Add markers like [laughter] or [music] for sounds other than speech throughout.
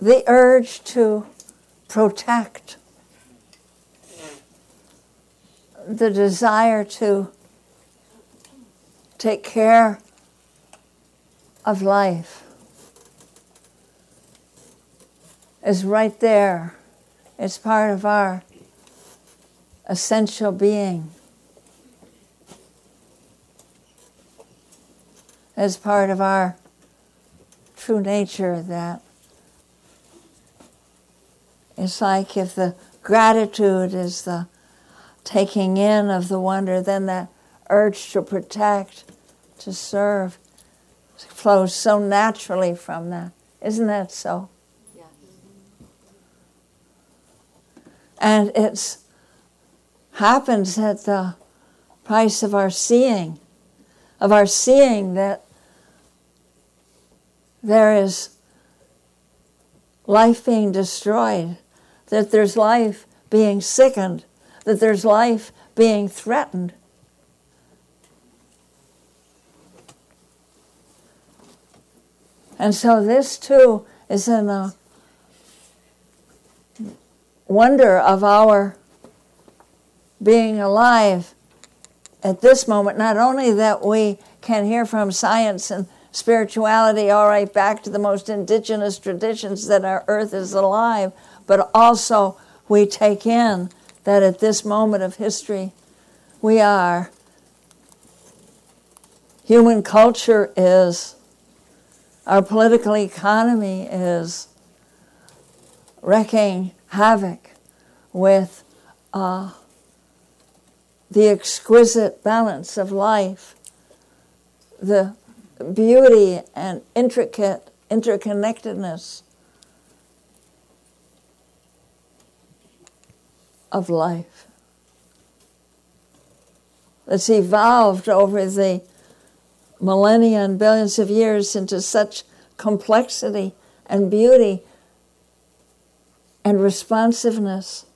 the urge to protect, the desire to take care of life is right there. It's part of our essential being. As part of our true nature, that it's like if the gratitude is the taking in of the wonder, then that urge to protect, to serve, flows so naturally from that. Isn't that so? Yes. And it's happens at the price of our seeing, of our seeing that there is life being destroyed, that there's life being sickened, that there's life being threatened. And so this too is in a wonder of our being alive at this moment. Not only that we can hear from science and spirituality, all right, back to the most indigenous traditions that our earth is alive, but also we take in that at this moment of history, we are. Human culture is our political economy is wreaking havoc with uh, the exquisite balance of life, the beauty and intricate interconnectedness of life that's evolved over the millennia and billions of years into such complexity and beauty and responsiveness,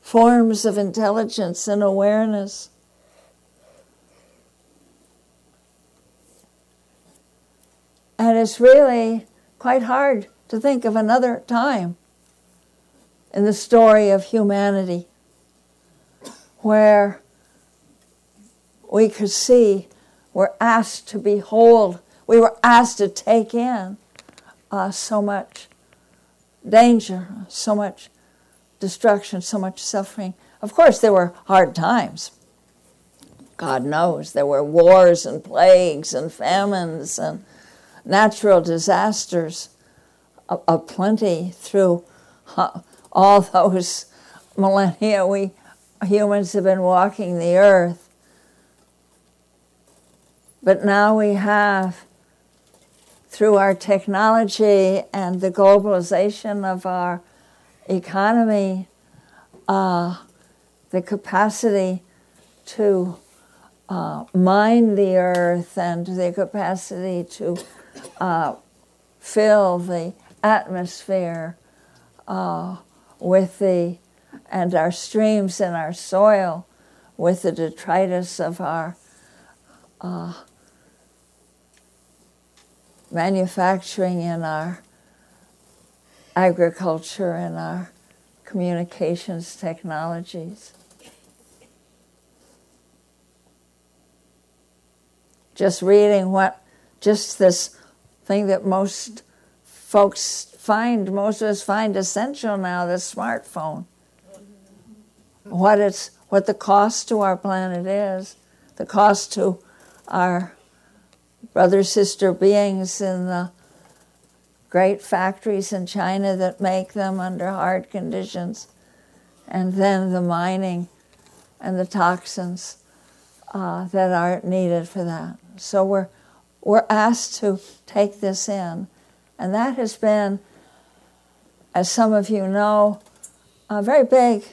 forms of intelligence and awareness. And it's really quite hard to think of another time in the story of humanity where we could see, were asked to behold, we were asked to take in uh, so much danger, so much destruction, so much suffering. Of course, there were hard times. God knows there were wars and plagues and famines and natural disasters aplenty through all [laughs] those millennia we humans have been walking the earth. But now we have, through our technology and the globalization of our economy, uh, the capacity to uh, mine the earth and the capacity to uh, fill the atmosphere uh, with the, and our streams and our soil with the detritus of our uh, manufacturing and our agriculture and our communications technologies. Just reading what, just this thing that most folks find, most of us find essential now, the smartphone. What it's, what the cost to our planet is, the cost to our brother sister beings in the great factories in China that make them under hard conditions, and then the mining and the toxins uh, that are needed for that. So we're we're asked to take this in, and that has been, as some of you know, a very big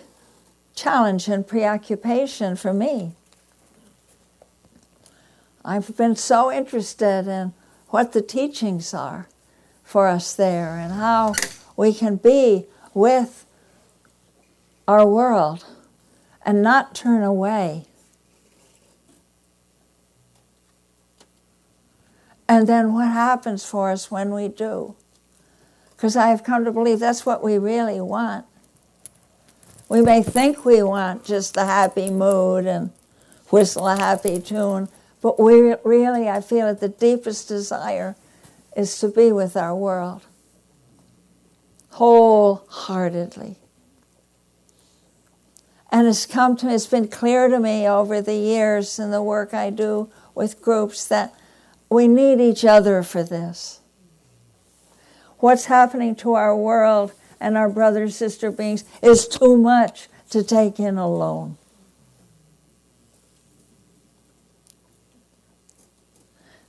challenge and preoccupation for me. I've been so interested in what the teachings are for us there and how we can be with our world and not turn away. And then what happens for us when we do? Because I have come to believe that's what we really want. We may think we want just the happy mood and whistle a happy tune, but we really, I feel that the deepest desire is to be with our world wholeheartedly. And it's come to me, it's been clear to me over the years in the work I do with groups that we need each other for this. What's happening to our world and our brother sister beings is too much to take in alone.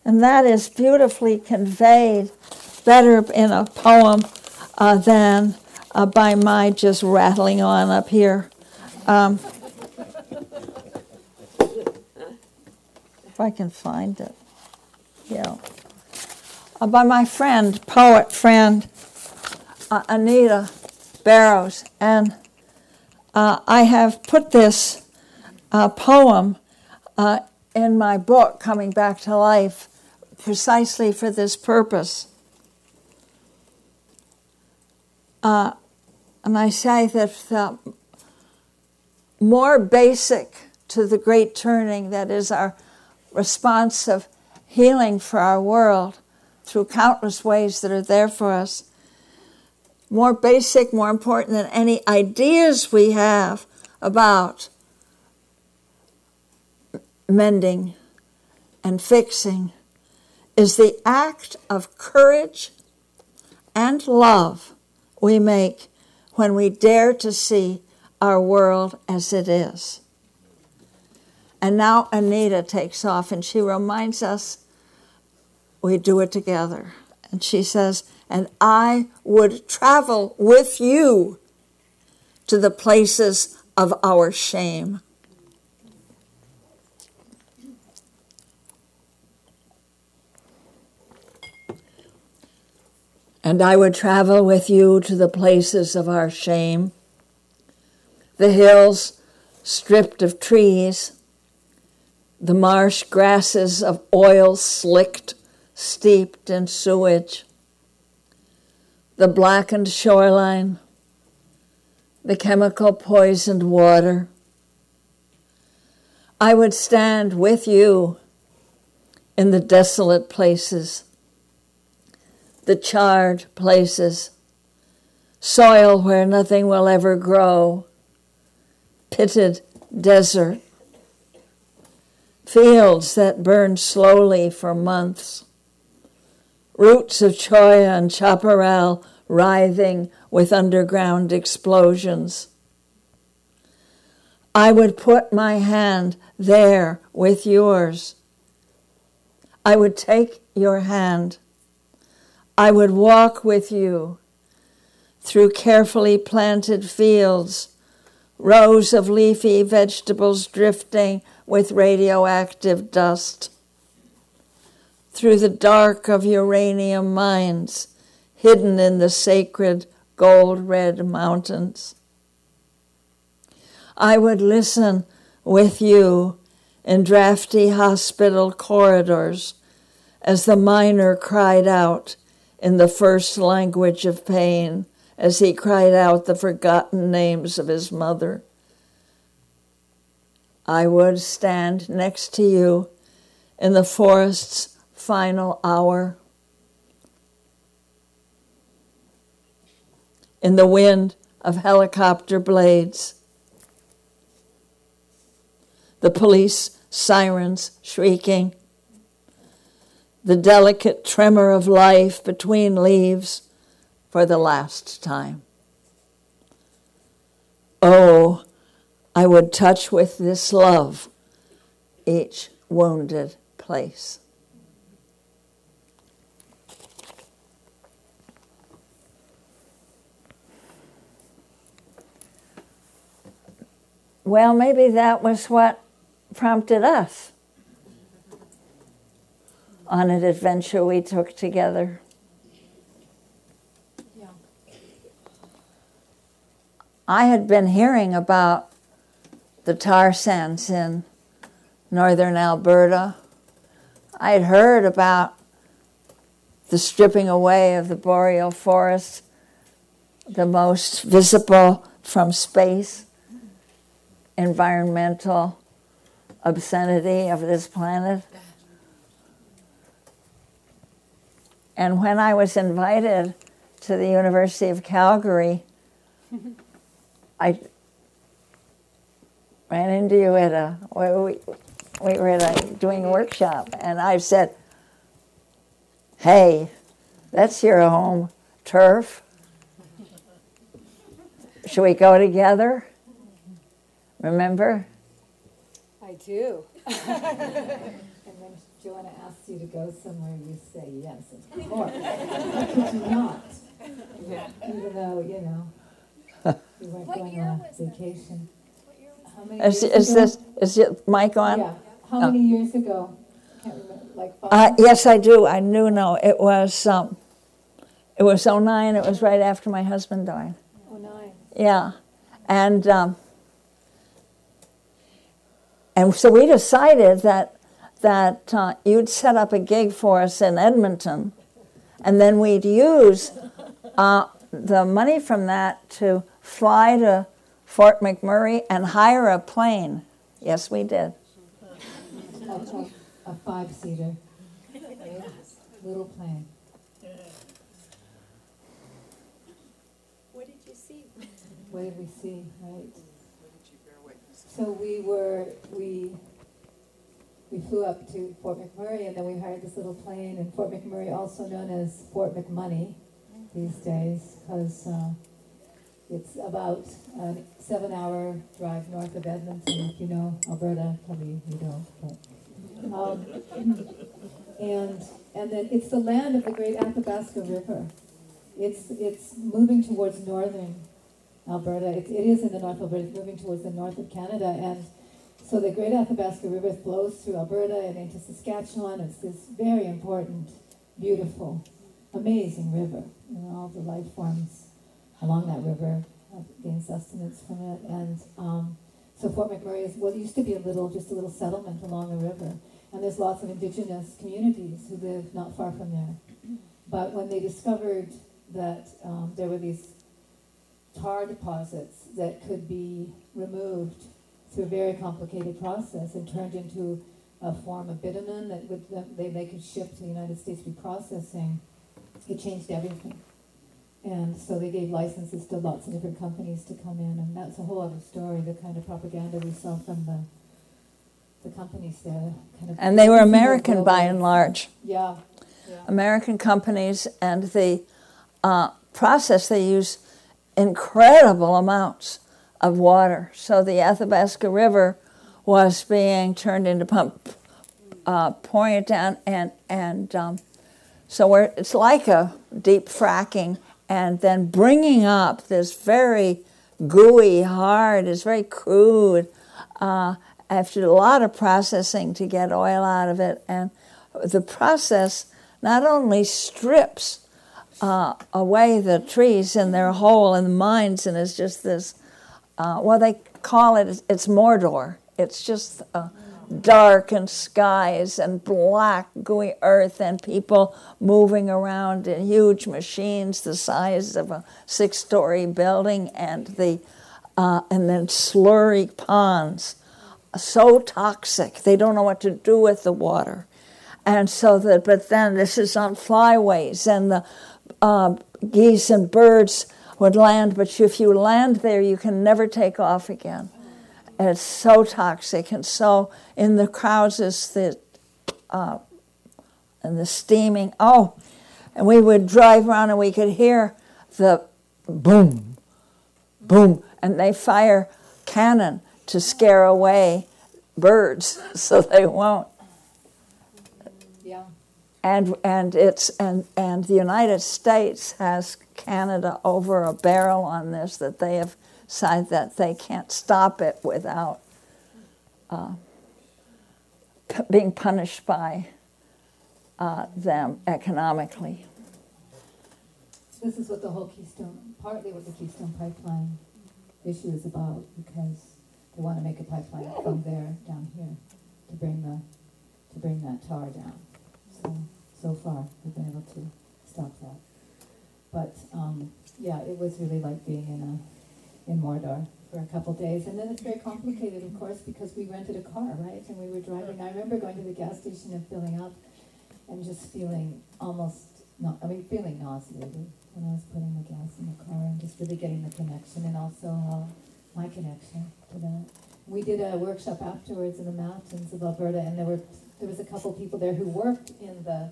And that is beautifully conveyed better in a poem uh, than uh, by my just rattling on up here. Um, [laughs] if I can find it. Yeah. Uh, by my friend, poet friend, uh, Anita Barrows. And uh, I have put this uh, poem uh, in my book, Coming Back to Life, precisely for this purpose. Uh, and I say that the more basic to the great turning that is our response of healing for our world through countless ways that are there for us. More basic, more important than any ideas we have about mending and fixing is the act of courage and love we make when we dare to see our world as it is. And now Anita takes off and she reminds us we do it together. And she says, and I would travel with you to the places of our shame. And I would travel with you to the places of our shame, the hills stripped of trees, the marsh grasses of oil slicked, steeped in sewage, the blackened shoreline, the chemical poisoned water. I would stand with you in the desolate places. The charred places, soil where nothing will ever grow, pitted desert, fields that burn slowly for months, roots of cholla and chaparral writhing with underground explosions. I would put my hand there with yours. I would take your hand I would walk with you through carefully planted fields, rows of leafy vegetables drifting with radioactive dust, through the dark of uranium mines hidden in the sacred gold red mountains. I would listen with you in drafty hospital corridors as the miner cried out in the first language of pain as he cried out the forgotten names of his mother. I would stand next to you in the forest's final hour. In the wind of helicopter blades, the police sirens shrieking the delicate tremor of life between leaves for the last time. Oh, I would touch with this love each wounded place. Well, maybe that was what prompted us on an adventure we took together. Yeah. I had been hearing about the tar sands in northern Alberta. I had heard about the stripping away of the boreal forest, the most visible from space, environmental obscenity of this planet. And when I was invited to the University of Calgary, I ran into you at a we, we were at a doing a workshop, and I said, "Hey, that's your home turf. Should we go together?" Remember? I do. [laughs] and when Joanna asks you to go somewhere, you say yes, of course. [laughs] How could you not? Yeah. Even though, you know, [laughs] you weren't What going year on was vacation. How many Is, years is ago? this is your mic on? Yeah. How Oh. many years ago? I can't remember. Like five? Uh, yes, I do. I do know. It was um, it was 09. It was right after my husband died. oh, nine. Yeah, and um, and so we decided that that uh, you'd set up a gig for us in Edmonton, and then we'd use uh, the money from that to fly to Fort McMurray and hire a plane. Yes, we did. A, a, a five-seater. Little plane. What did you see? What did we see, right? So we were, we, we flew up to Fort McMurray and then we hired this little plane in Fort McMurray, also known as Fort McMoney these days, because uh, it's about a seven-hour drive north of Edmonton. If you know Alberta, probably you don't, but. Um, and, and then it's the land of the great Athabasca River. It's, it's moving towards northern Alberta. It, it is in the North of Alberta, it's moving towards the north of Canada. And so the Great Athabasca River flows through Alberta and into Saskatchewan. It's this very important, beautiful, amazing river. And all the life forms along that river uh, gain sustenance from it. And um, so Fort McMurray is what used to be a little, just a little settlement along the river. And there's lots of indigenous communities who live not far from there. But when they discovered that um, there were these tar deposits that could be removed through a very complicated process and turned into a form of bitumen that would, they, they could ship to the United States for processing. It changed everything. And so they gave licenses to lots of different companies to come in, and that's a whole other story, the kind of propaganda we saw from the, the companies there. Kind of And they were American by and large. Yeah, yeah. American companies, and the uh, process they use incredible amounts of water. So the Athabasca River was being turned into pump, uh, pouring it down, and and um, so it's like a deep fracking, and then bringing up this very gooey, hard, it's very crude. Uh, after a lot of processing to get oil out of it, and the process not only strips uh, away the trees in their hole in the mines, and it's just this. Uh, well, they call it it's Mordor. It's just uh, dark and skies and black gooey earth and people moving around in huge machines the size of a six-story building, and the uh, and then slurry ponds, so toxic they don't know what to do with the water and so that but then this is on flyways and the uh, geese and birds would land but if you land there you can never take off again and it's so toxic and so in the crowds is the uh, and the steaming oh and we would drive around and we could hear the boom boom and they fire cannon to scare away birds [laughs] so they won't. And and it's and and the United States has Canada over a barrel on this that they have said that they can't stop it without uh, p- being punished by uh, them economically. This is what the whole Keystone, partly what the Keystone Pipeline issue is about, because they want to make a pipeline from there down here to bring the, to bring that tar down. So so far, we've been able to stop that. But, um, yeah, it was really like being in a, in Mordor for a couple days. And then it's very complicated, of course, because we rented a car, right? And we were driving, I remember going to the gas station and filling up and just feeling almost, not, I mean, feeling nauseated when I was putting the gas in the car and just really getting the connection and also uh, my connection to that. We did a workshop afterwards in the mountains of Alberta, and there were there was a couple people there who worked in the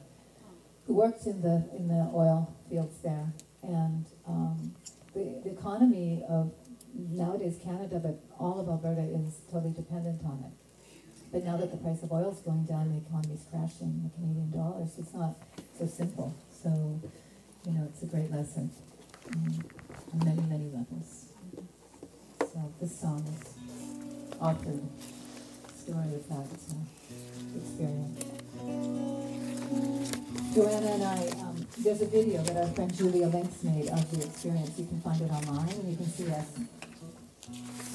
who worked in the in the oil fields there, and um, the, the economy of nowadays Canada, but all of Alberta is totally dependent on it. But now that the price of oil is going down, the economy is crashing, the Canadian dollars, it's not so simple. So, you know, it's a great lesson um, on many, many levels. So this song is offered story of that experience. Joanna and I, um, there's a video that our friend Julia Links made of the experience. You can find it online, and you can see us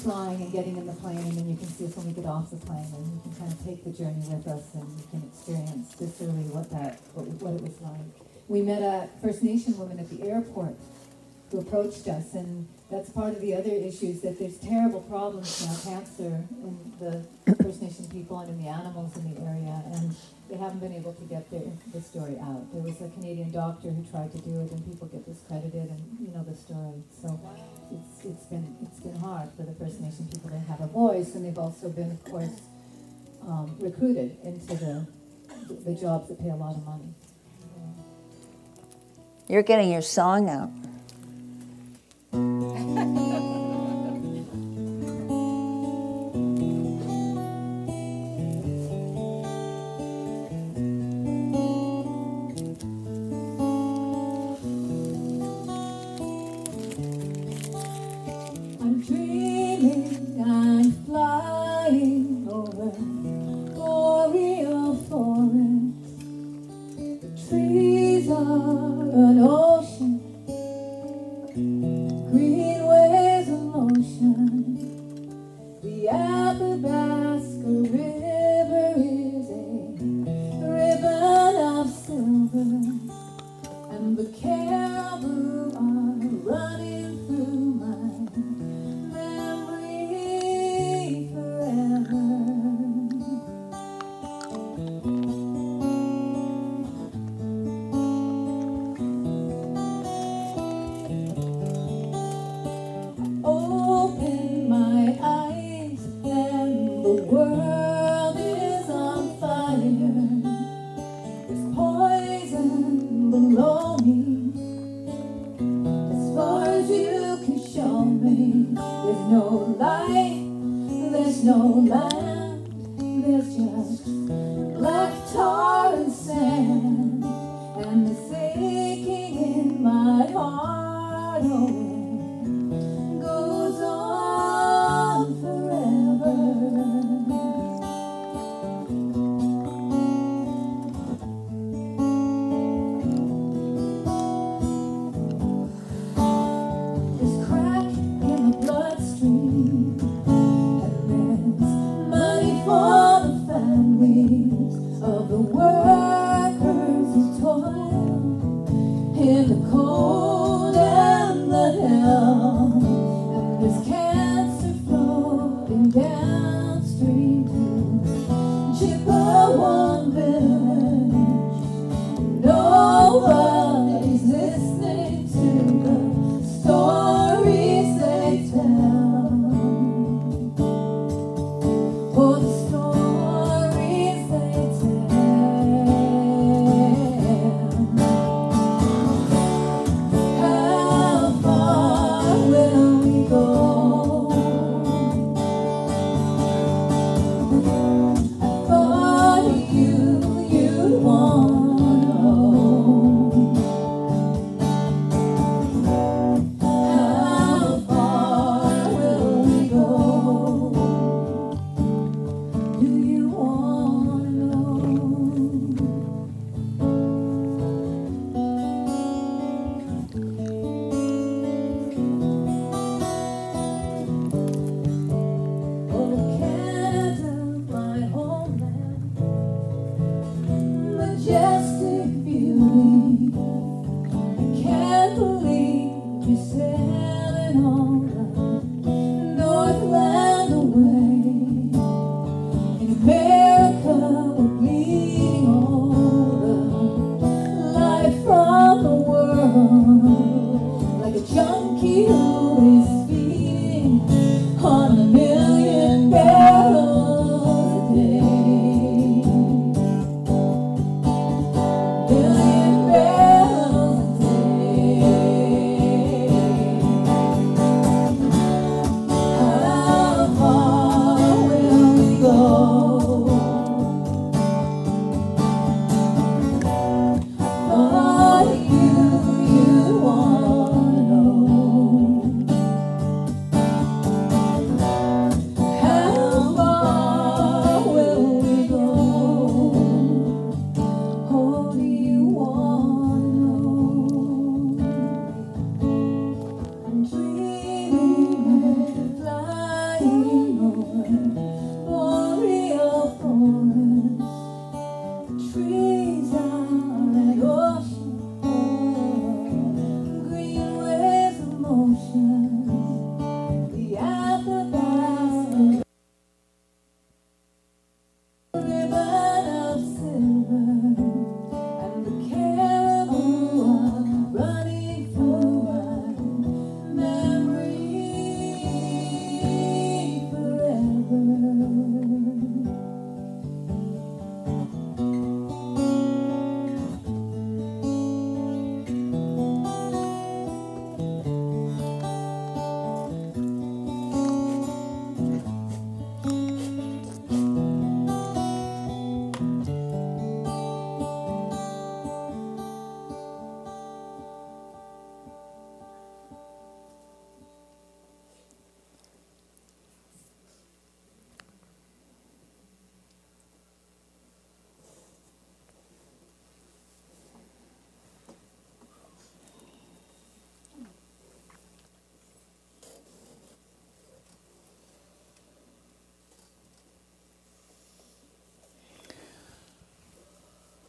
flying and getting in the plane, and you can see us when we get off the plane, and you can kind of take the journey with us, and you can experience viscerally what that, what, what it was like. We met a First Nation woman at the airport who approached us, and that's part of the other issues that there's terrible problems now, cancer in the First Nation people and in the animals in the area, and they haven't been able to get their, the story out. There was a Canadian doctor who tried to do it, and people get discredited, and you know the story. So it's it's been it's been hard for the First Nation people to have a voice, and they've also been, of course, um, recruited into the the jobs that pay a lot of money. You're getting your song out. Ha ha ha!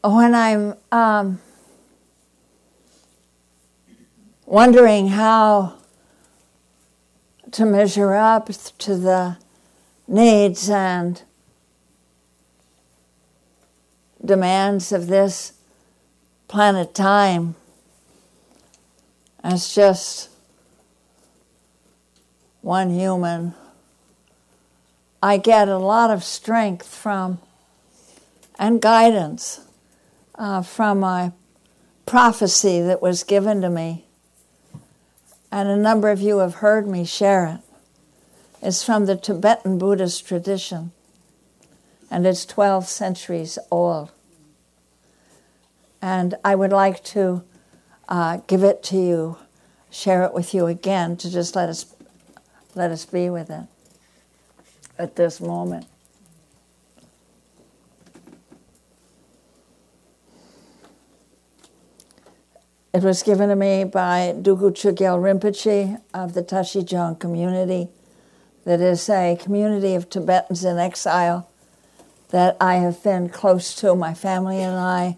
When I'm um, wondering how to measure up to the needs and demands of this planet time as just one human, I get a lot of strength from and guidance uh, from a prophecy that was given to me. And a number of you have heard me share it. It's from the Tibetan Buddhist tradition, and it's 12 centuries old. And I would like to uh, give it to you, share it with you again, to just let us let us be with it at this moment. It was given to me by Dugu Chogyal Rinpoche of the Tashijong community, that is a community of Tibetans in exile that I have been close to, my family and I,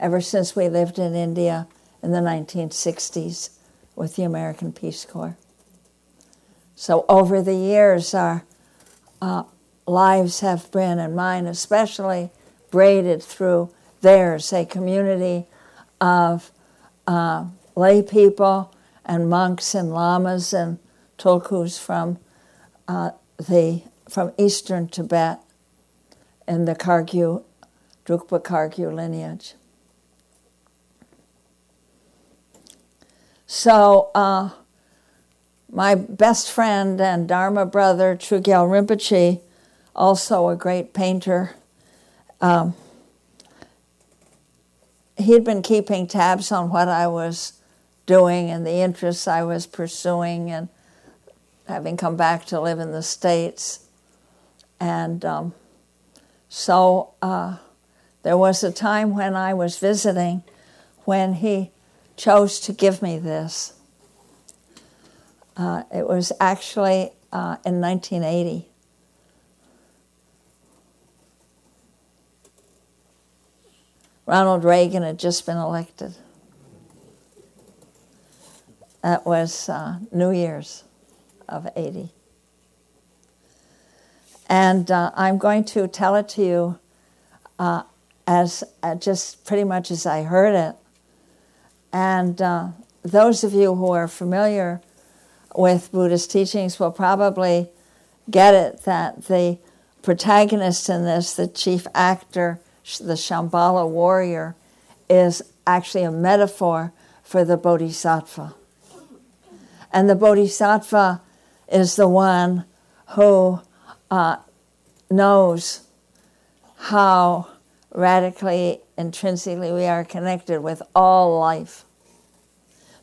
ever since we lived in India in the 1960s with the American Peace Corps. So over the years, our uh, lives have been, and mine especially, braided through theirs, a community of uh, lay people and monks and lamas and tulkus from uh, the from eastern Tibet in the Kargyu, Drukpa Kargyu lineage. So uh, my best friend and Dharma brother, Chogyal Rinpoche, also a great painter, um, he'd been keeping tabs on what I was doing and the interests I was pursuing, and having come back to live in the States. And um, so uh, there was a time when I was visiting when he chose to give me this. Uh, it was actually uh, in 1980. Ronald Reagan had just been elected. That was uh, New Year's of 80. And uh, I'm going to tell it to you uh, as uh, just pretty much as I heard it. And uh, those of you who are familiar with Buddhist teachings will probably get it that the protagonist in this, the chief actor, the Shambhala warrior, is actually a metaphor for the Bodhisattva. And the Bodhisattva is the one who uh, knows how radically, intrinsically we are connected with all life.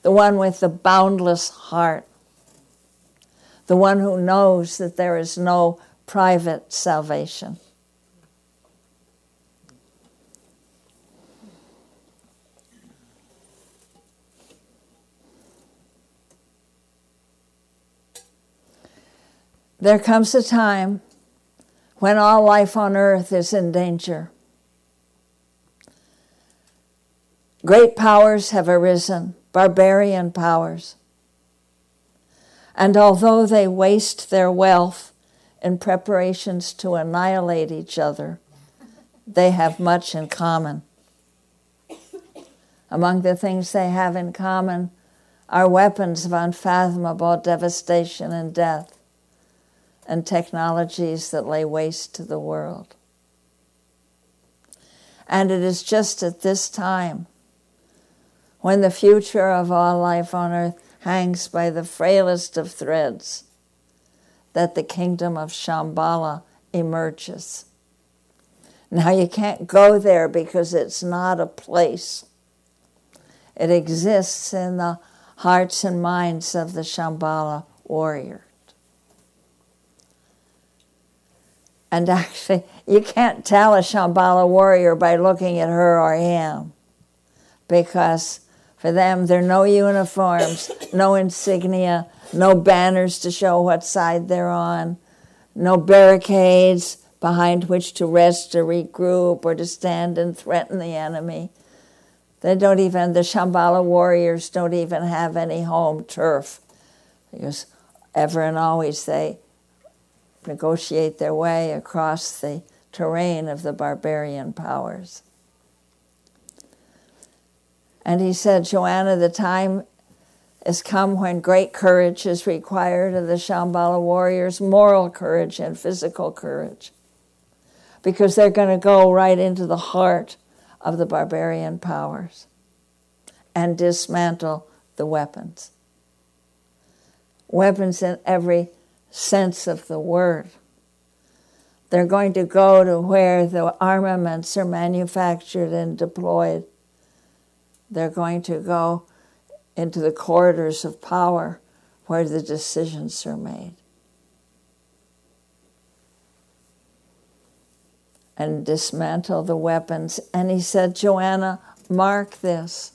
The one with the boundless heart. The one who knows that there is no private salvation. There comes a time when all life on earth is in danger. Great powers have arisen, barbarian powers. And although they waste their wealth in preparations to annihilate each other, they have much in common. Among the things they have in common are weapons of unfathomable devastation and death and technologies that lay waste to the world. And it is just at this time when the future of all life on earth hangs by the frailest of threads that the kingdom of Shambhala emerges. Now, you can't go there because it's not a place. It exists in the hearts and minds of the Shambhala warrior. And [laughs] actually, you can't tell a Shambhala warrior by looking at her or him because for them there are no uniforms, [coughs] no insignia, no banners to show what side they're on, no barricades behind which to rest or regroup or to stand and threaten the enemy. They don't even, the Shambhala warriors don't even have any home turf because ever and always they negotiate their way across the terrain of the barbarian powers. And he said, Joanna, the time has come when great courage is required of the Shambhala warriors, moral courage and physical courage, because they're going to go right into the heart of the barbarian powers and dismantle the weapons. Weapons in every sense of the word. They're going to go to where the armaments are manufactured and deployed. They're going to go into the corridors of power where the decisions are made. And dismantle the weapons. And he said, Joanna, mark this.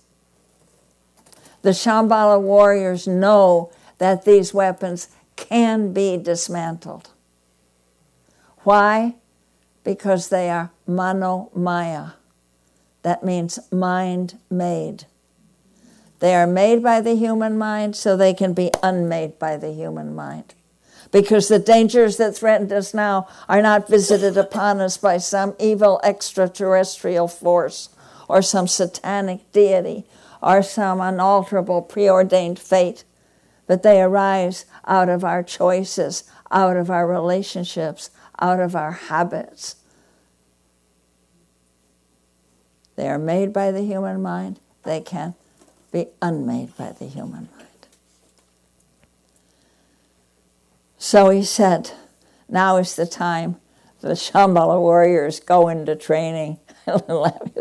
The Shambhala warriors know that these weapons can be dismantled. Why? Because they are manomaya. That means mind made. They are made by the human mind so they can be unmade by the human mind. Because the dangers that threaten us now are not visited upon us by some evil extraterrestrial force or some satanic deity or some unalterable preordained fate but they arise out of our choices, out of our relationships, out of our habits. They are made by the human mind, they can be unmade by the human mind. So he said, now is the time the Shambhala warriors go into training. [laughs]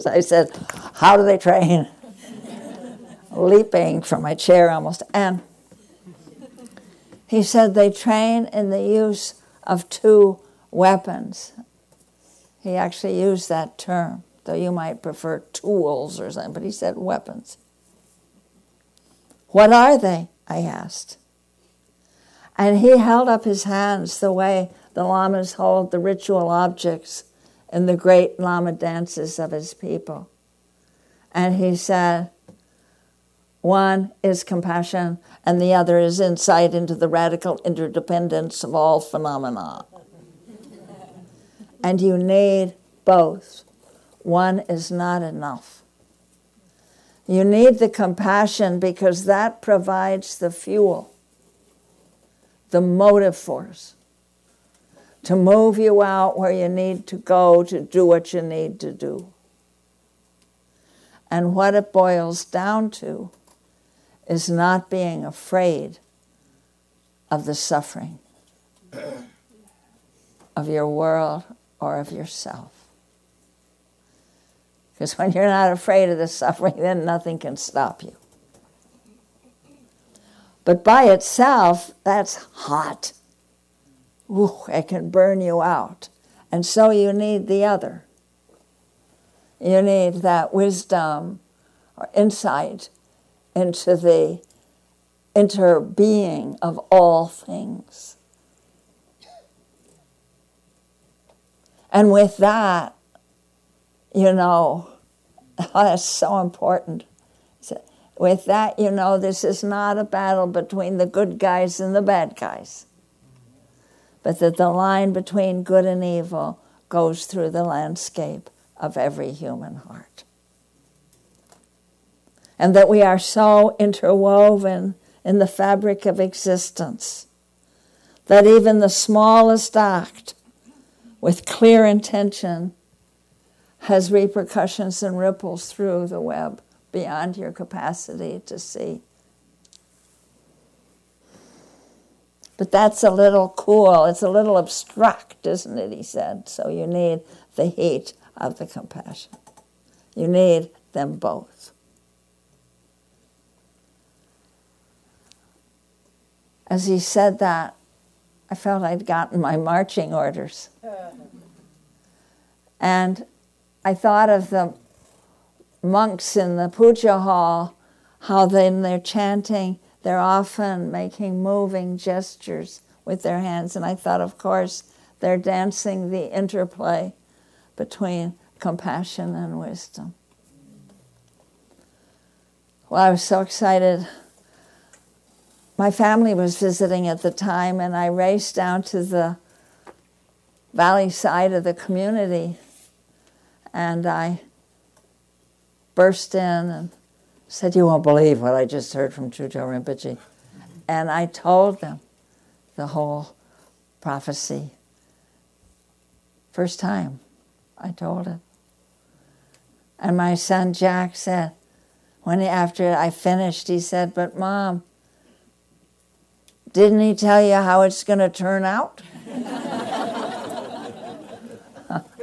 I said, How do they train? [laughs] Leaping from my chair almost. And he said they train in the use of two weapons. He actually used that term, though you might prefer tools or something, but he said weapons. What are they? I asked. And he held up his hands the way the lamas hold the ritual objects in the great lama dances of his people. And he said, One is compassion, and the other is insight into the radical interdependence of all phenomena. and you need both. One is not enough. You need the compassion because that provides the fuel, the motive force to move you out where you need to go to do what you need to do. And what it boils down to is not being afraid of the suffering of your world or of yourself. Because when you're not afraid of the suffering, then nothing can stop you. But by itself, that's hot. Ooh, it can burn you out. And so you need the other. You need that wisdom or insight into the interbeing of all things. And with that, you know, [laughs] that's so important. With that, you know, this is not a battle between the good guys and the bad guys, but that the line between good and evil goes through the landscape of every human heart. And that we are so interwoven in the fabric of existence that even the smallest act with clear intention has repercussions and ripples through the web beyond your capacity to see. But that's a little cool. It's a little abstract, isn't it? He said. So you need the heat of the compassion. You need them both. As he said that, I felt I'd gotten my marching orders. And I thought of the monks in the puja hall, how then they're chanting, they're often making moving gestures with their hands. And I thought, of course, they're dancing the interplay between compassion and wisdom. Well, I was so excited. My family was visiting at the time, and I raced down to the valley side of the community and I burst in and said, You won't believe what I just heard from Choegyal Rinpoche. And I told them the whole prophecy. First time I told it. And my son Jack said, when he, after I finished, he said, But mom, didn't he tell you how it's going to turn out?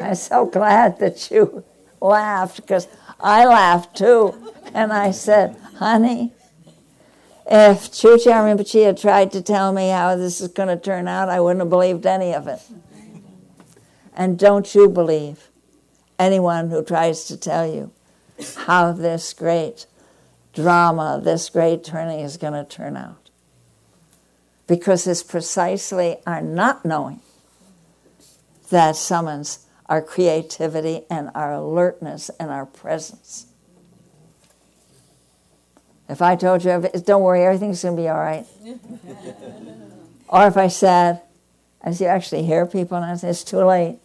I'm so glad that you laughed because I laughed too. And I said, honey, if Choegyal Rinpoche had tried to tell me how this is going to turn out, I wouldn't have believed any of it. And don't you believe anyone who tries to tell you how this great drama, this great turning is going to turn out. Because it's precisely our not knowing that summons our creativity and our alertness and our presence. If I told you, don't worry, everything's going to be all right. [laughs] or if I said, as you actually hear people, and I say, it's too late.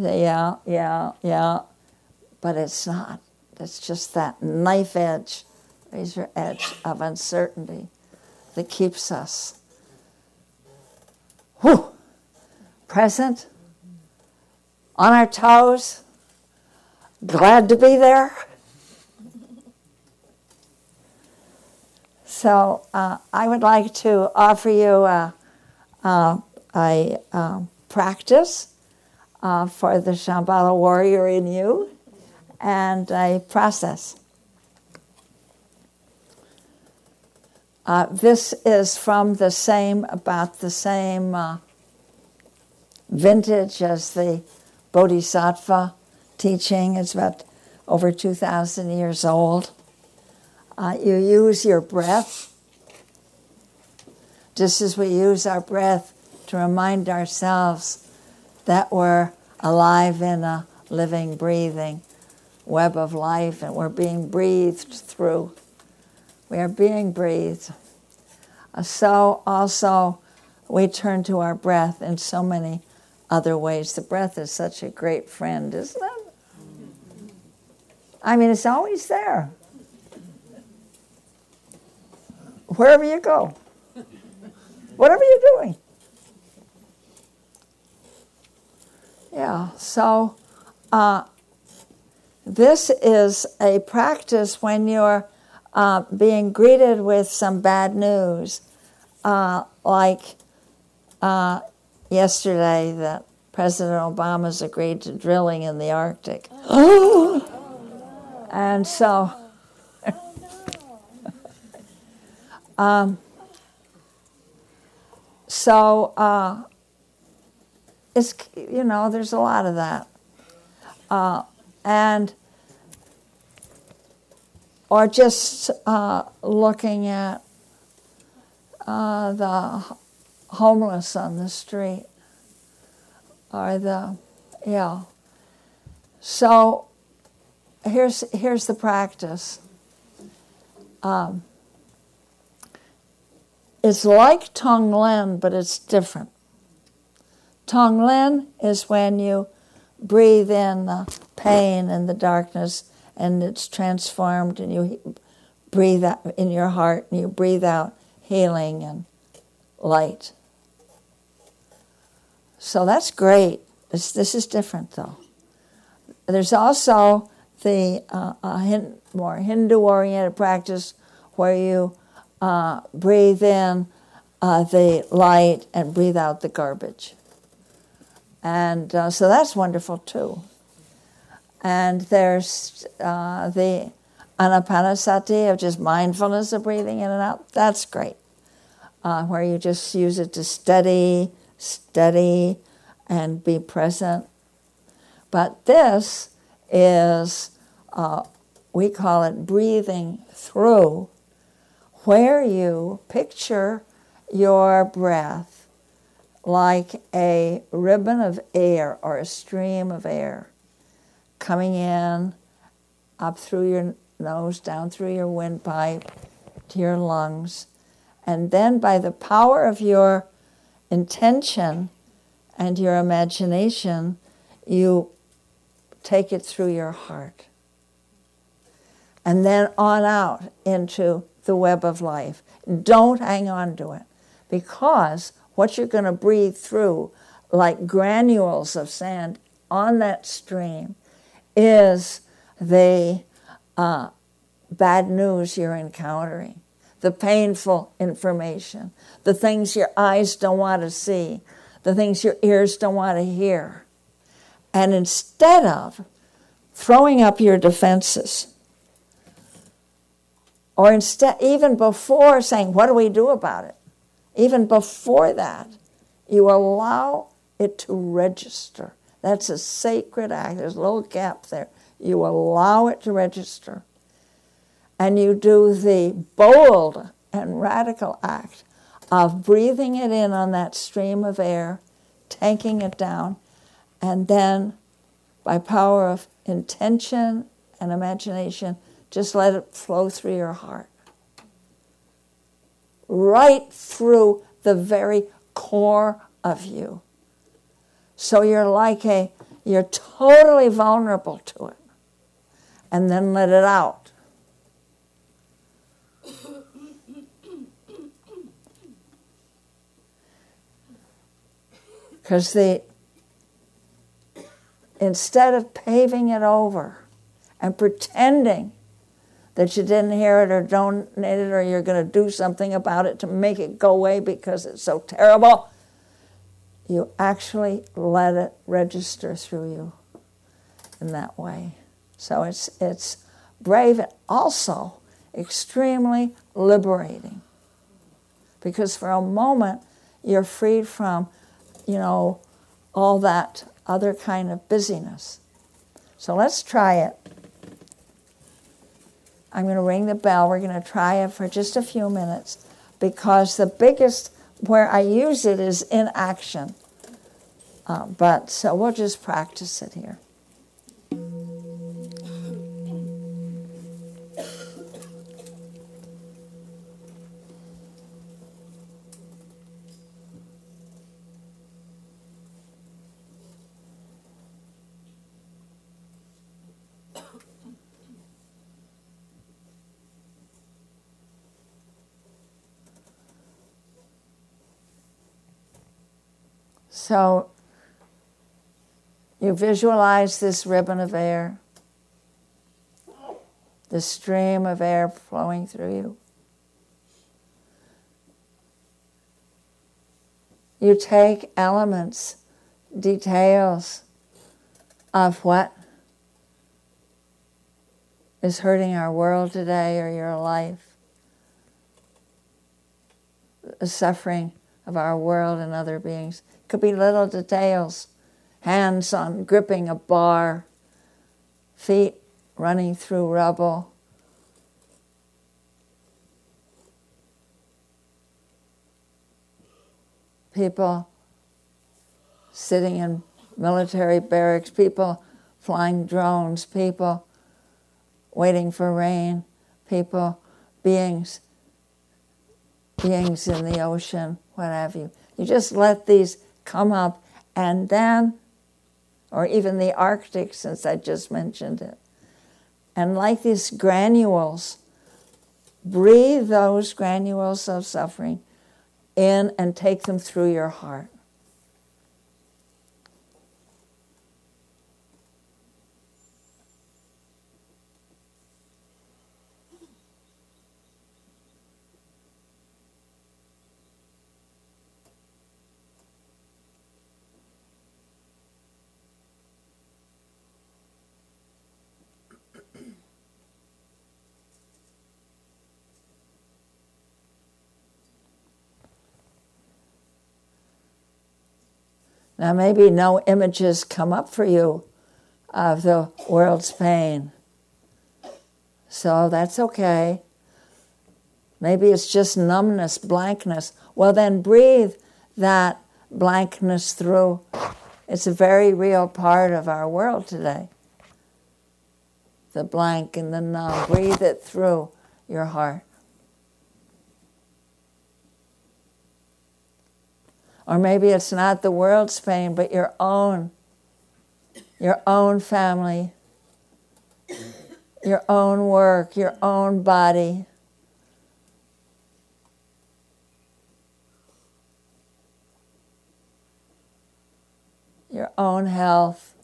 Say, yeah, yeah, yeah. But it's not. It's just that knife edge, razor edge of uncertainty that keeps us whew, present on our toes, glad to be there. So uh, I would like to offer you a, a, a um, practice uh, for the Shambhala warrior in you and a process. Uh, this is from the same, about the same uh, vintage as the Bodhisattva teaching. It's about over 2,000 years old. Uh, you use your breath, just as we use our breath to remind ourselves that we're alive in a living, breathing web of life and we're being breathed through We are being breathed. So also we turn to our breath in so many other ways. The breath is such a great friend, isn't it? I mean, it's always there. Wherever you go, whatever you're doing. Yeah, so uh, this is a practice when you're uh, being greeted with some bad news, uh, like uh, yesterday that President Obama's agreed to drilling in the Arctic. [gasps] Oh, no. And so, [laughs] um, so uh, it's you know there's a lot of that, uh, and or just uh, looking at uh, the homeless on the street or the yeah. So here's here's the practice. Um, it's like Tonglen, but it's different. Tonglen is when you breathe in the pain and the darkness, and it's transformed, and you breathe out in your heart, and you breathe out healing and light. So that's great. This, this is different, though. There's also the uh, uh, more Hindu oriented practice where you uh, breathe in uh, the light and breathe out the garbage. And uh, so that's wonderful too. And there's uh, the anapanasati of just mindfulness of breathing in and out. That's great. where you just use it to steady, steady, and be present. But this is, uh, we call it breathing through, where you picture your breath like a ribbon of air or a stream of air coming in up through your nose, down through your windpipe to your lungs. And then by the power of your intention and your imagination, you take it through your heart. And then on out into the web of life. Don't hang on to it because what you're going to breathe through, like granules of sand on that stream, is the uh, bad news you're encountering, the painful information, the things your eyes don't want to see, the things your ears don't want to hear. And instead of throwing up your defenses, or instead, even before saying, What do we do about it? Even before that, you allow it to register. That's a sacred act. There's a little gap there. You allow it to register. And you do the bold and radical act of breathing it in on that stream of air, taking it down, and then by power of intention and imagination, just let it flow through your heart. Right through the very core of you. So you're like a, you're totally vulnerable to it. And then let it out. [coughs] Because the instead of paving it over and pretending that you didn't hear it or donate it or you're going to do something about it to make it go away because it's so terrible, you actually let it register through you in that way. So it's, it's brave and also extremely liberating because for a moment you're freed from, you know, all that other kind of busyness. So let's try it. I'm going to ring the bell. We're going to try it for just a few minutes because the biggest where I use it is in action. Uh, but so we'll just practice it here. So you visualize this ribbon of air, the stream of air flowing through you. You take elements, details of what is hurting our world today or your life, the suffering of our world and other beings. Could be little details. Hands on gripping a bar, feet running through rubble. People sitting in military barracks, people flying drones, people waiting for rain, people, beings, beings in the ocean, what have you. You just let these come up and then, or even the Arctic, since I just mentioned it. And like these granules, breathe those granules of suffering in and take them through your heart. Now, maybe no images come up for you of the world's pain. So that's okay. Maybe it's just numbness, blankness. Well, then breathe that blankness through. It's a very real part of our world today. The blank and the numb. Breathe it through your heart. Or maybe it's not the world's pain, but your own, your own family, your own work, your own body. Your own health,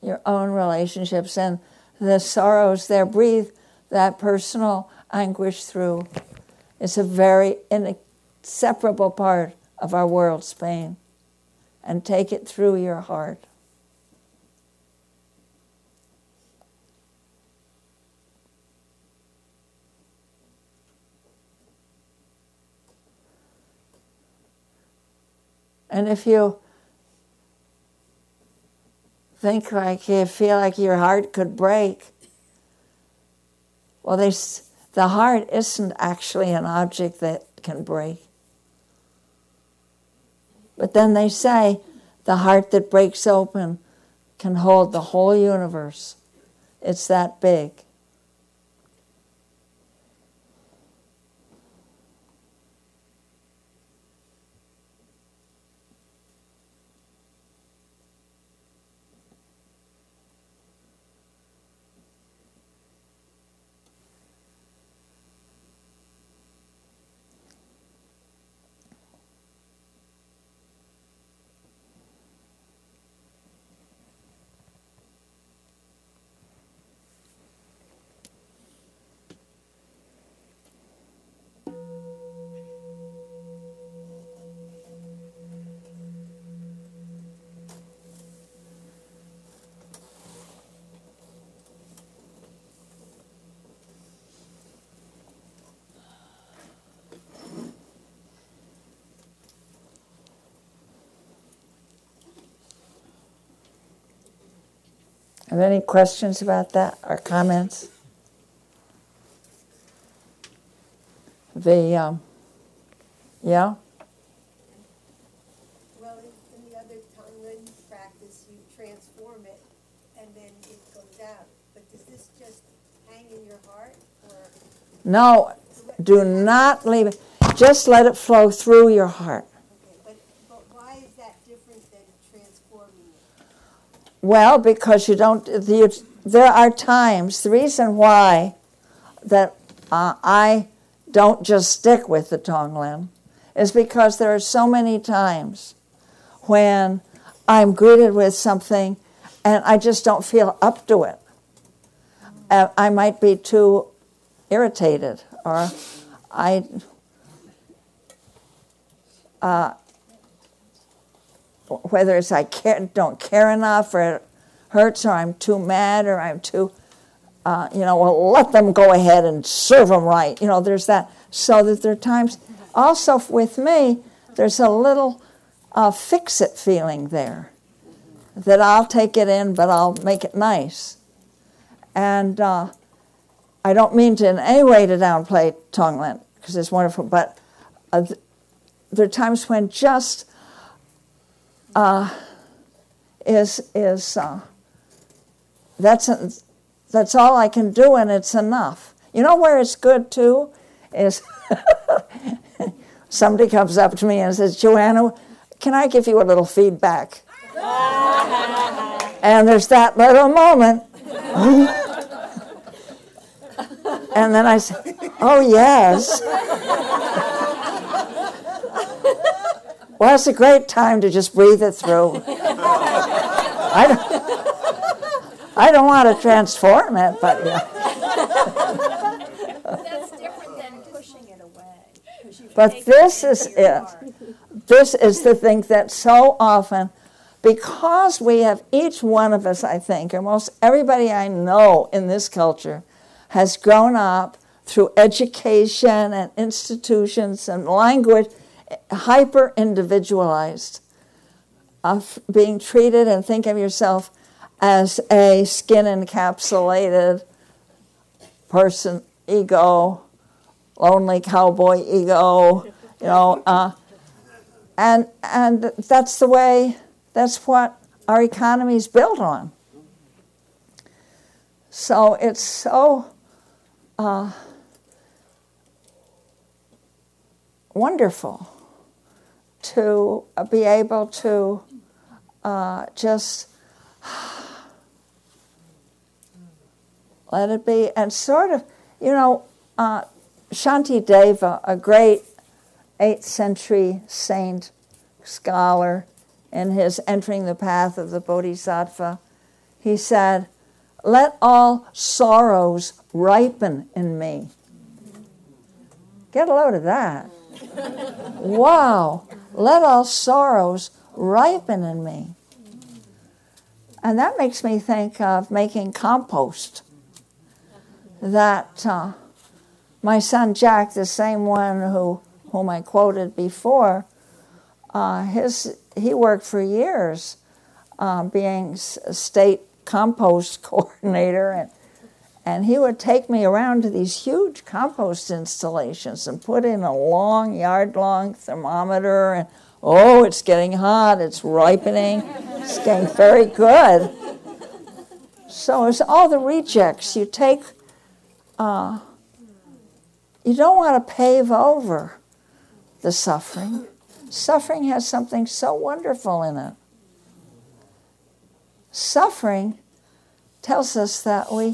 your own relationships, and the sorrows there. Breathe that personal anguish through. It's a very inseparable part of our world's pain and take it through your heart. And if you think like you feel like your heart could break, well, the heart isn't actually an object that can break. But then they say the heart that breaks open can hold the whole universe. It's that big. Any questions about that or comments? The, um, yeah? Well, in, in the other Tonglen practice, you transform it and then it goes out. But does this just hang in your heart or? No, do not leave it. Just let it flow through your heart. Well, because you don't, the, there are times, the reason why that uh, I don't just stick with the Tonglen is because there are so many times when I'm greeted with something and I just don't feel up to it. I might be too irritated or I uh, whether it's I don't care enough or it hurts or I'm too mad or I'm too uh, you know, well, let them go ahead and serve them right. You know, there's that. So that there are times, also with me, there's a little uh, fix it feeling there that I'll take it in, but I'll make it nice. And uh, I don't mean to in any way to downplay Tonglen because it's wonderful, but uh, th- there are times when just uh, is is uh, that's that's all I can do, and it's enough. You know where it's good too is [laughs] somebody comes up to me and says, "Joanna, can I give you a little feedback?" [laughs] and there's that little moment. [laughs] and then I say, "Oh yes." Well, it's a great time to just breathe it through. [laughs] I don't, I don't want to transform it, but yeah. That's different than pushing it away. 'cause you can But this is it. This is the thing that so often, because we have each one of us, I think, or most everybody I know in this culture, has grown up through education and institutions and language, hyper individualized, of being treated and think of yourself as a skin encapsulated person, ego, lonely cowboy ego, you know. Uh, and and that's the way that's what our economy is built on so it's so uh, wonderful to be able to uh, just let it be and sort of you know uh, Shantideva a great 8th century saint scholar in his entering the path of the bodhisattva he said let all sorrows ripen in me. Get a load of that. [laughs] Wow let all sorrows ripen in me. And that makes me think of making compost. That uh, my son jack the same one who whom I quoted before, uh, his he worked for years uh, being state compost [laughs] coordinator, and and he would take me around to these huge compost installations and put in a long yard long thermometer and oh it's getting hot it's ripening it's getting very good so it's all the rejects you take uh, you don't want to pave over the suffering. Suffering has something so wonderful in it. Suffering tells us that we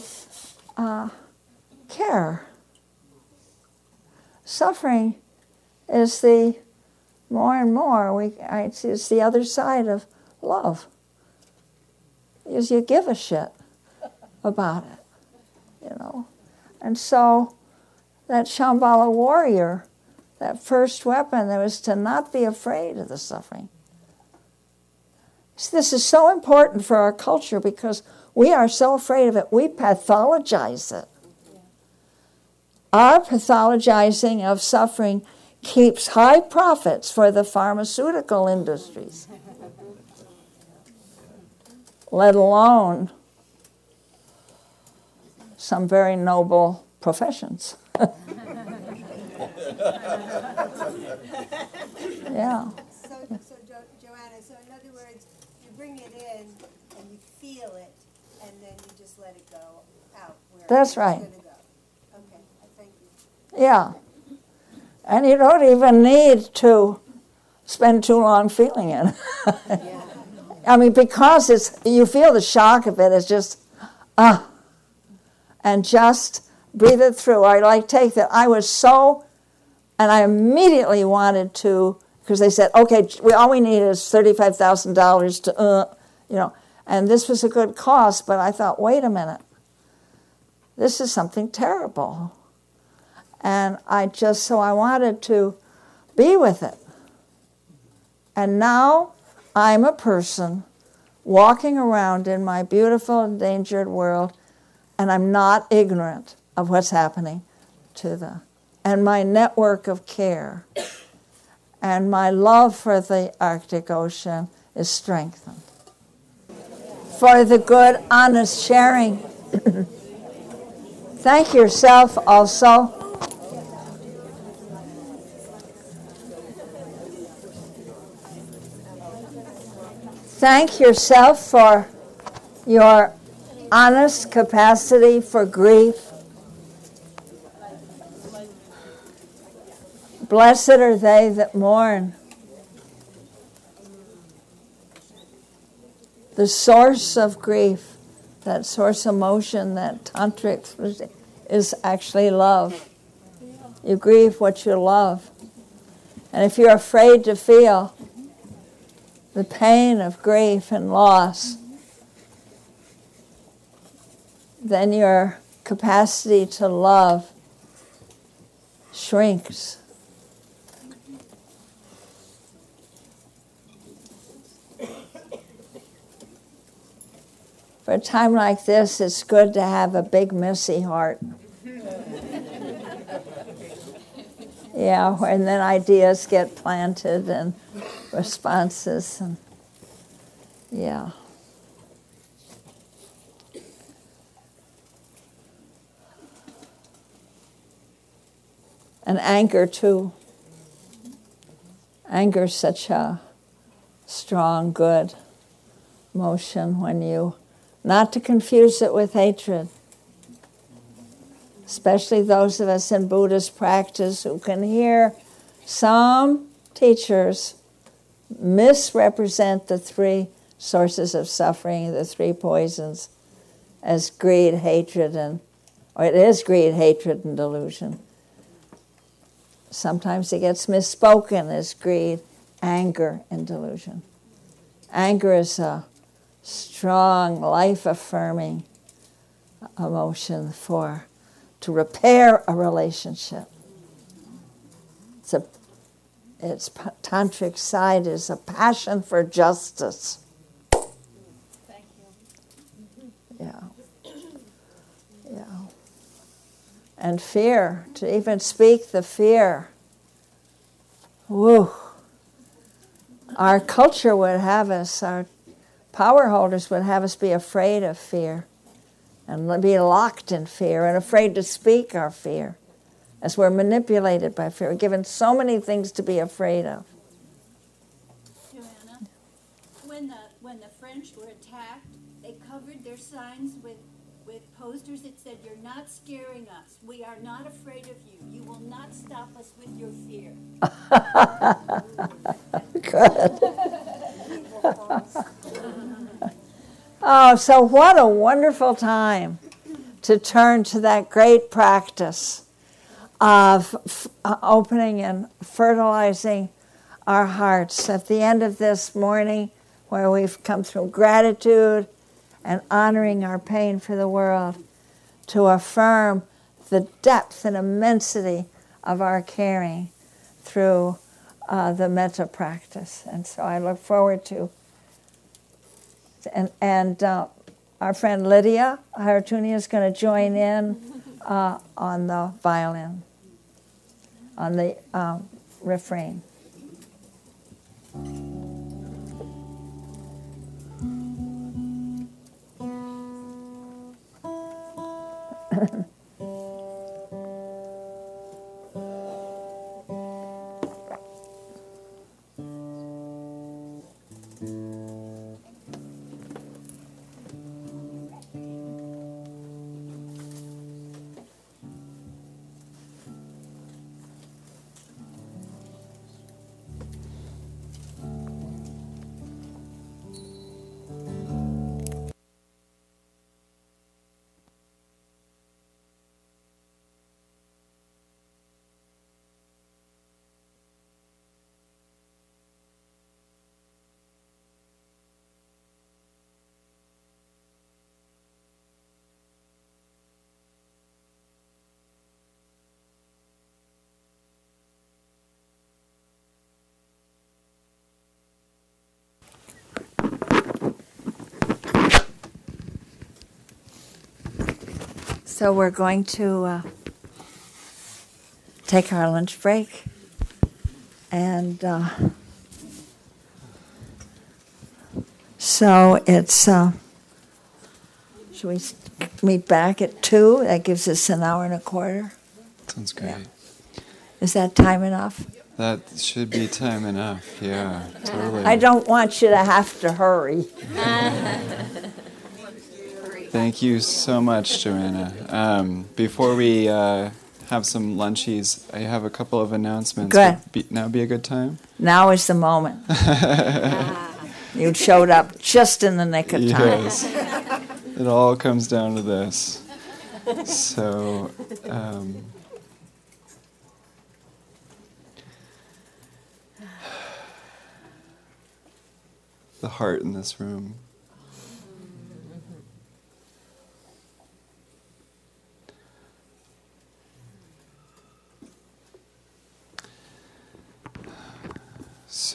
uh, care. Suffering is the more and more we it's, it's the other side of love. Is you give a shit about it, you know, and so that Shambhala warrior that first weapon that was to not be afraid of the suffering. So this is so important for our culture because we are so afraid of it. We pathologize it. Our pathologizing of suffering keeps high profits for the pharmaceutical industries, let alone some very noble professions. [laughs] yeah. So, so Jo- Joanna, so in other words, you bring it in and you feel it, and then you just let it go out where That's right. gonna go. Okay, I thank you. Yeah. And you don't even need to spend too long feeling it. [laughs] I mean, because it's you feel the shock of it, it's just ah. and just breathe it through. I like take that. I was so and I immediately wanted to because they said, okay, we all we need is thirty-five thousand dollars to, uh, you know, and this was a good cost. But I thought, wait a minute, this is something terrible, and I just so I wanted to be with it, and now I'm a person walking around in my beautiful endangered world, and I'm not ignorant of what's happening to the and my network of care and my love for the Arctic Ocean is strengthened. For the good, honest sharing. [coughs] Thank yourself also. Thank yourself for your honest capacity for grief Blessed are they that mourn. The source of grief, that source of emotion, that tantric is actually love. You grieve what you love. And if you're afraid to feel the pain of grief and loss, then your capacity to love shrinks. For a time like this, it's good to have a big, messy heart. yeah, and then ideas get planted and responses, and yeah. And anger, too. Anger is such a strong, good emotion when you not to confuse it with hatred. Especially those of us in Buddhist practice who can hear some teachers misrepresent the three sources of suffering, the three poisons, as greed, hatred, and, or it is greed, hatred, and delusion. Sometimes it gets misspoken as greed, anger, and delusion. Anger is a strong, life affirming emotion for to repair a relationship. It's a its tantric side is a passion for justice. Yeah. Yeah. And fear, to even speak the fear. Woo. Our culture would have us, our power holders would have us be afraid of fear and be locked in fear and afraid to speak our fear as we're manipulated by fear. We're given so many things to be afraid of. Joanna, when the, when the French were attacked, they covered their signs with, with posters that said, You're not scaring us. We are not afraid of you. You will not stop us with your fear. [laughs] Good. [laughs] [laughs] Oh, so what a wonderful time to turn to that great practice of f- uh, opening and fertilizing our hearts. At the end of this morning, where we've come through gratitude and honoring our pain for the world, to affirm the depth and immensity of our caring through uh, the metta practice. And so I look forward to and, and uh, our friend Lydia Haratunia is going to join in uh, on the violin, on the um, refrain. So we're going to uh, take our lunch break. And uh, so it's, uh, should we meet back at 2? That gives us an hour and a quarter. Sounds great. Yeah. Is that time enough? That should be time enough. Yeah, totally. I don't want you to have to hurry. [laughs] Thank you so much, Joanna. Um, before we uh, have some lunchies, I have a couple of announcements. Go ahead. Would Be, now be a good time? Now is the moment. [laughs] you showed up just in the nick of time. Yes. it all comes down to this. So, um, [sighs] the heart in this room.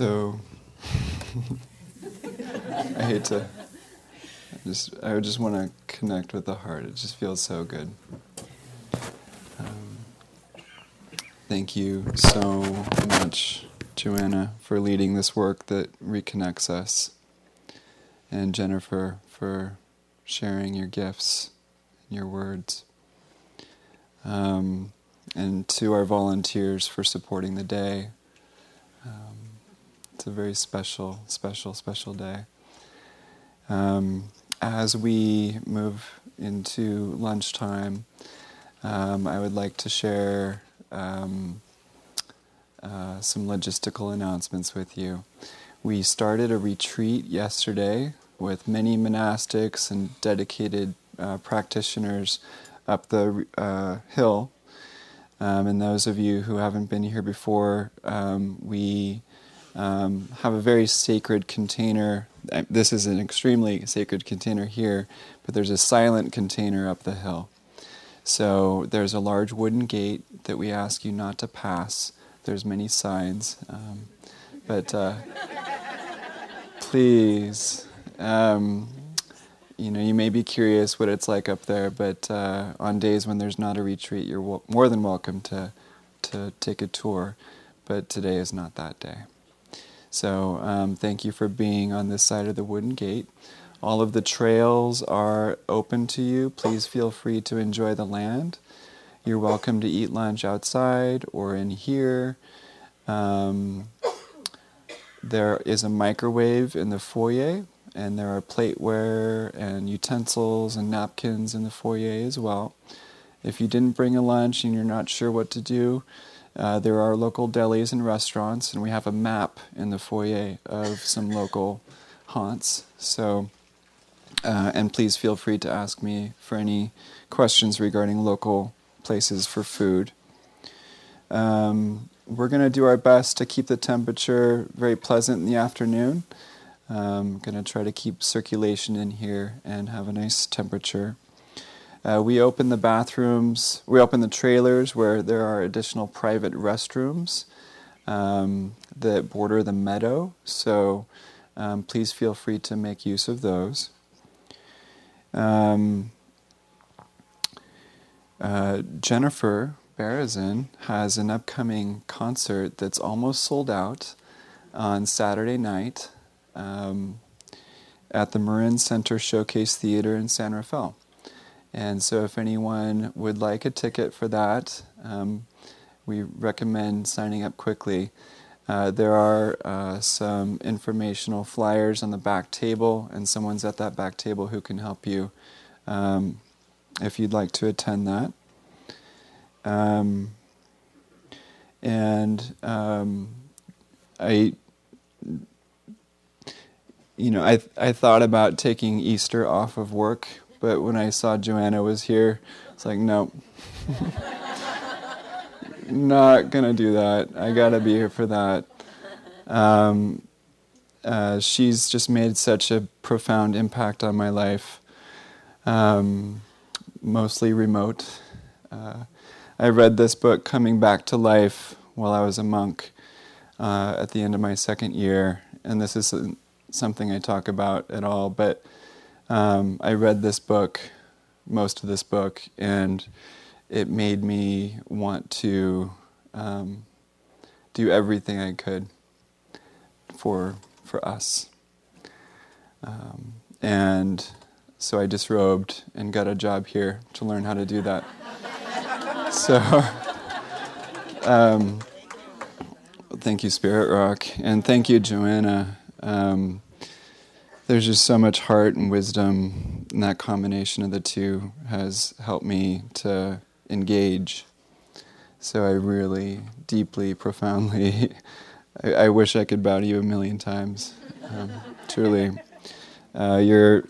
So, [laughs] I hate to. I just, I just want to connect with the heart. It just feels so good. Um, thank you so much, Joanna, for leading this work that reconnects us, and Jennifer for sharing your gifts, and your words, um, and to our volunteers for supporting the day. Um, it's a very special, special, special day. Um, as we move into lunchtime, um, I would like to share um, uh, some logistical announcements with you. We started a retreat yesterday with many monastics and dedicated uh, practitioners up the uh, hill. Um, and those of you who haven't been here before, um, we um, have a very sacred container. This is an extremely sacred container here, but there's a silent container up the hill. So there's a large wooden gate that we ask you not to pass. There's many signs, um, but uh, please, um, you know, you may be curious what it's like up there. But uh, on days when there's not a retreat, you're more than welcome to to take a tour. But today is not that day. So um, thank you for being on this side of the wooden gate. All of the trails are open to you. Please feel free to enjoy the land. You're welcome to eat lunch outside or in here. Um, there is a microwave in the foyer, and there are plateware and utensils and napkins in the foyer as well. If you didn't bring a lunch and you're not sure what to do, uh, there are local delis and restaurants, and we have a map in the foyer of some local haunts. So, uh, and please feel free to ask me for any questions regarding local places for food. Um, we're going to do our best to keep the temperature very pleasant in the afternoon. Um, going to try to keep circulation in here and have a nice temperature. Uh, we open the bathrooms, we open the trailers where there are additional private restrooms um, that border the meadow, so um, please feel free to make use of those. Um, uh, Jennifer Berezan has an upcoming concert that's almost sold out on Saturday night um, at the Marin Center Showcase Theater in San Rafael. And so, if anyone would like a ticket for that, um, we recommend signing up quickly. Uh, there are uh, some informational flyers on the back table, and someone's at that back table who can help you um, if you'd like to attend that. Um, and um, I, you know, I I thought about taking Easter off of work, but when I saw Joanna was here, it's like, nope. not gonna do that. I gotta be here for that. Um, uh, she's just made such a profound impact on my life, um, mostly remote. Uh, I read this book, Coming Back to Life, while I was a monk uh, at the end of my second year, and this isn't something I talk about at all, but um, I read this book most of this book, and it made me want to um, do everything I could for for us. Um, and so I disrobed and got a job here to learn how to do that. [laughs] so, um, thank you, Spirit Rock, and thank you, Joanna. Um, there's just so much heart and wisdom, and that combination of the two has helped me to engage. So I really, deeply, profoundly, [laughs] I, I wish I could bow to you a million times. Um, truly, uh, you're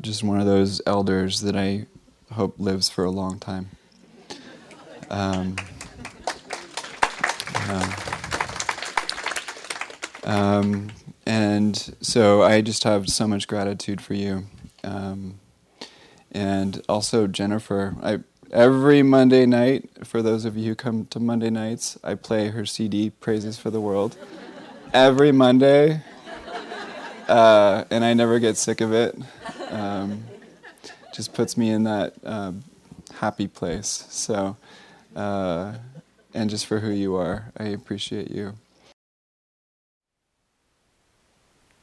just one of those elders that I hope lives for a long time. Um. Um, and so I just have so much gratitude for you. Um, and also Jennifer. I every Monday night, for those of you who come to Monday nights, I play her CD Praises for the World. Every Monday. Uh, and I never get sick of it. Um, just puts me in that uh, happy place. So, uh, and just for who you are, I appreciate you.